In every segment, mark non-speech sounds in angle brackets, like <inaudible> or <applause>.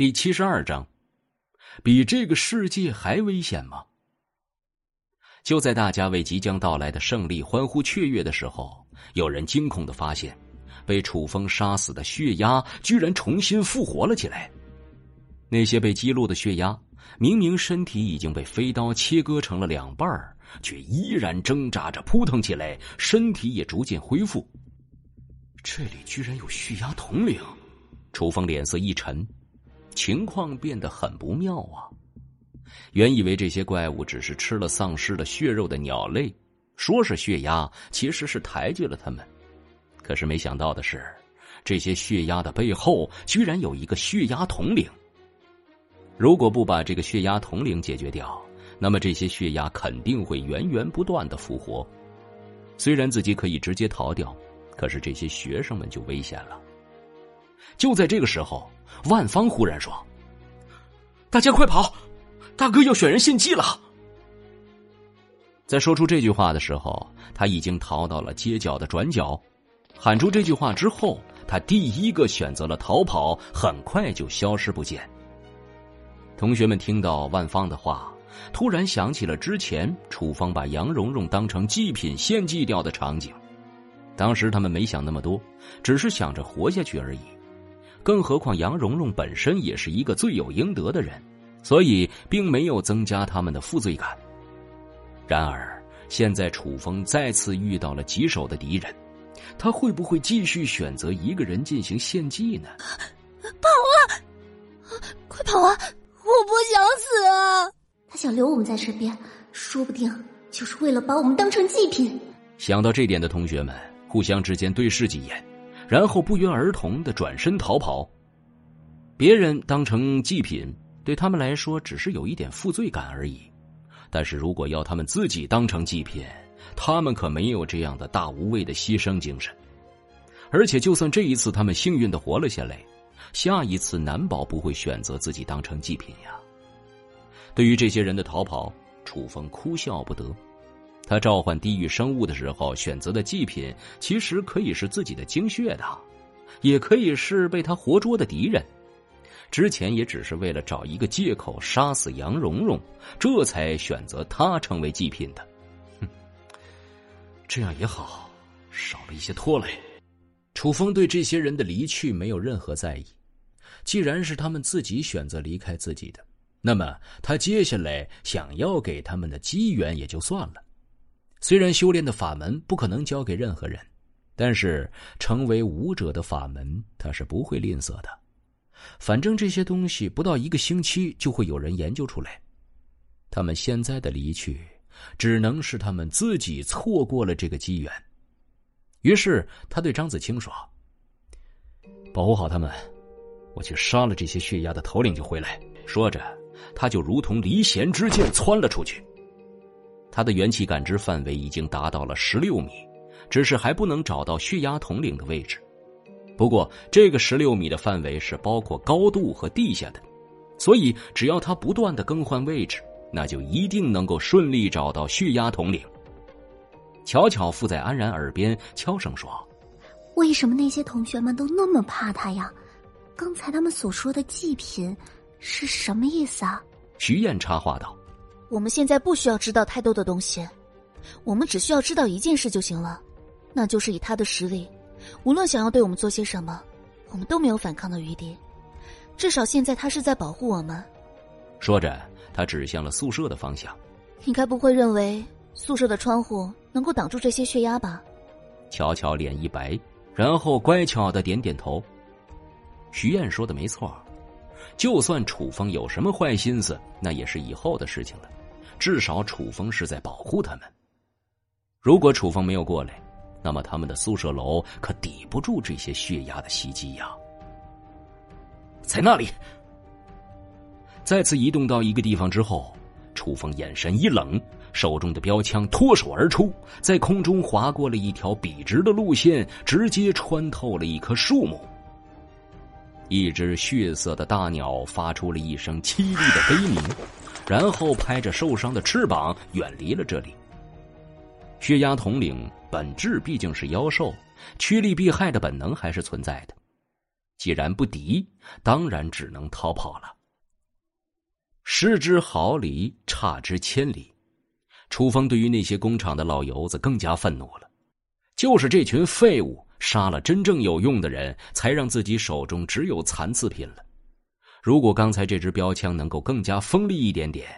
第七十二章，比这个世界还危险吗？就在大家为即将到来的胜利欢呼雀跃的时候，有人惊恐的发现，被楚风杀死的血鸦居然重新复活了起来。那些被击落的血鸦，明明身体已经被飞刀切割成了两半，却依然挣扎着扑腾起来，身体也逐渐恢复。这里居然有血鸦统领！楚风脸色一沉，情况变得很不妙啊。原以为这些怪物只是吃了丧尸的血肉的鸟类，说是血鸦，其实是抬举了他们。可是没想到的是，这些血鸦的背后居然有一个血鸦统领。如果不把这个血鸦统领解决掉，那么这些血鸦肯定会源源不断的复活。虽然自己可以直接逃掉，可是这些学生们就危险了。就在这个时候，万芳忽然说：“大家快跑！”大哥要选人献祭了。在说出这句话的时候，他已经逃到了街角的转角。喊出这句话之后，他第一个选择了逃跑，很快就消失不见。同学们听到万芳的话，突然想起了之前楚芳把杨蓉蓉当成祭品献祭掉的场景。当时他们没想那么多，只是想着活下去而已。更何况杨蓉蓉本身也是一个罪有应得的人。所以，并没有增加他们的负罪感。然而，现在楚风再次遇到了棘手的敌人，他会不会继续选择一个人进行献祭呢？跑啊！快跑啊！我不想死啊！他想留我们在身边，说不定就是为了把我们当成祭品。想到这点的同学们，互相之间对视几眼，然后不约而同的转身逃跑。别人当成祭品。对他们来说，只是有一点负罪感而已。但是如果要他们自己当成祭品，他们可没有这样的大无畏的牺牲精神。而且，就算这一次他们幸运的活了下来，下一次难保不会选择自己当成祭品呀。对于这些人的逃跑，楚风哭笑不得。他召唤地狱生物的时候选择的祭品，其实可以是自己的精血的，也可以是被他活捉的敌人。之前也只是为了找一个借口杀死杨蓉蓉，这才选择他成为祭品的。哼，这样也好，少了一些拖累。楚风对这些人的离去没有任何在意，既然是他们自己选择离开自己的，那么他接下来想要给他们的机缘也就算了。虽然修炼的法门不可能教给任何人，但是成为武者的法门他是不会吝啬的。反正这些东西不到一个星期就会有人研究出来。他们现在的离去，只能是他们自己错过了这个机缘。于是他对张子清说：“保护好他们，我去杀了这些血鸦的头领就回来。”说着，他就如同离弦之箭窜了出去。他的元气感知范围已经达到了十六米，只是还不能找到血压统领的位置。不过，这个十六米的范围是包括高度和地下的，所以只要他不断的更换位置，那就一定能够顺利找到血压统领。巧巧附在安然耳边悄声说：“为什么那些同学们都那么怕他呀？刚才他们所说的祭品是什么意思啊？”徐燕插话道：“我们现在不需要知道太多的东西，我们只需要知道一件事就行了，那就是以他的实力。”无论想要对我们做些什么，我们都没有反抗的余地。至少现在他是在保护我们。说着，他指向了宿舍的方向。你该不会认为宿舍的窗户能够挡住这些血压吧？乔乔脸一白，然后乖巧的点点头。徐燕说的没错，就算楚风有什么坏心思，那也是以后的事情了。至少楚风是在保护他们。如果楚风没有过来，那么他们的宿舍楼可抵不住这些血鸦的袭击呀！在那里，再次移动到一个地方之后，楚风眼神一冷，手中的标枪脱手而出，在空中划过了一条笔直的路线，直接穿透了一棵树木。一只血色的大鸟发出了一声凄厉的悲鸣，然后拍着受伤的翅膀远离了这里。血鸦统领本质毕竟是妖兽，趋利避害的本能还是存在的。既然不敌，当然只能逃跑了。失之毫厘，差之千里。楚风对于那些工厂的老油子更加愤怒了。就是这群废物杀了真正有用的人，才让自己手中只有残次品了。如果刚才这支标枪能够更加锋利一点点，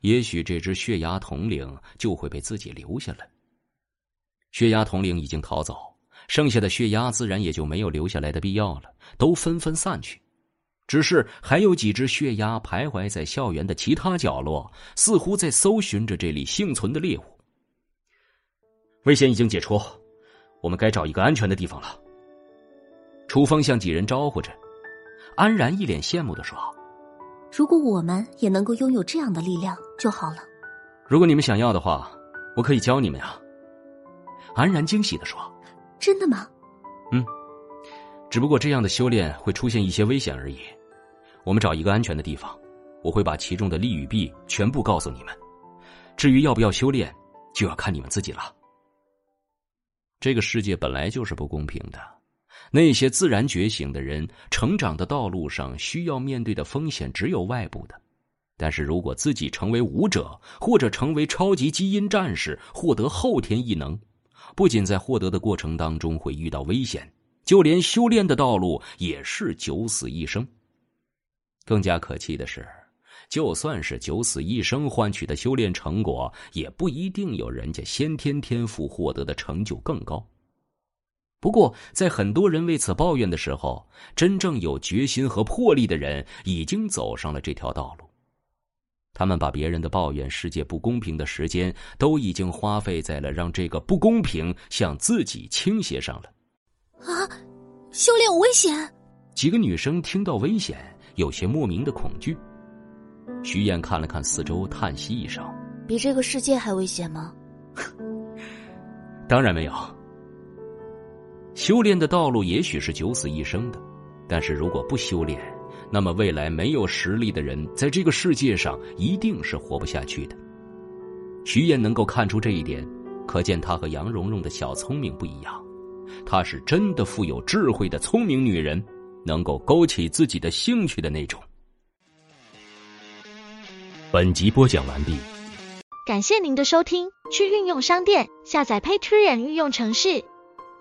也许这只血牙统领就会被自己留下了。血牙统领已经逃走。剩下的血鸭自然也就没有留下来的必要了，都纷纷散去。只是还有几只血鸭徘徊在校园的其他角落，似乎在搜寻着这里幸存的猎物。危险已经解除，我们该找一个安全的地方了。楚风向几人招呼着，安然一脸羡慕的说：“如果我们也能够拥有这样的力量就好了。如果你们想要的话，我可以教你们呀。”安然惊喜的说。真的吗？嗯，只不过这样的修炼会出现一些危险而已。我们找一个安全的地方，我会把其中的利与弊全部告诉你们。至于要不要修炼，就要看你们自己了。这个世界本来就是不公平的，那些自然觉醒的人成长的道路上需要面对的风险只有外部的，但是如果自己成为武者或者成为超级基因战士，获得后天异能。不仅在获得的过程当中会遇到危险，就连修炼的道路也是九死一生。更加可气的是，就算是九死一生换取的修炼成果，也不一定有人家先天天赋获得的成就更高。不过，在很多人为此抱怨的时候，真正有决心和魄力的人已经走上了这条道路。他们把别人的抱怨世界不公平的时间，都已经花费在了让这个不公平向自己倾斜上了。啊，修炼有危险！几个女生听到危险，有些莫名的恐惧。徐燕看了看四周，叹息一声：“比这个世界还危险吗？” <laughs> 当然没有。修炼的道路也许是九死一生的，但是如果不修炼，那么，未来没有实力的人，在这个世界上一定是活不下去的。徐燕能够看出这一点，可见她和杨蓉蓉的小聪明不一样。她是真的富有智慧的聪明女人，能够勾起自己的兴趣的那种。本集播讲完毕，感谢您的收听。去运用商店下载 Patreon 运用程式，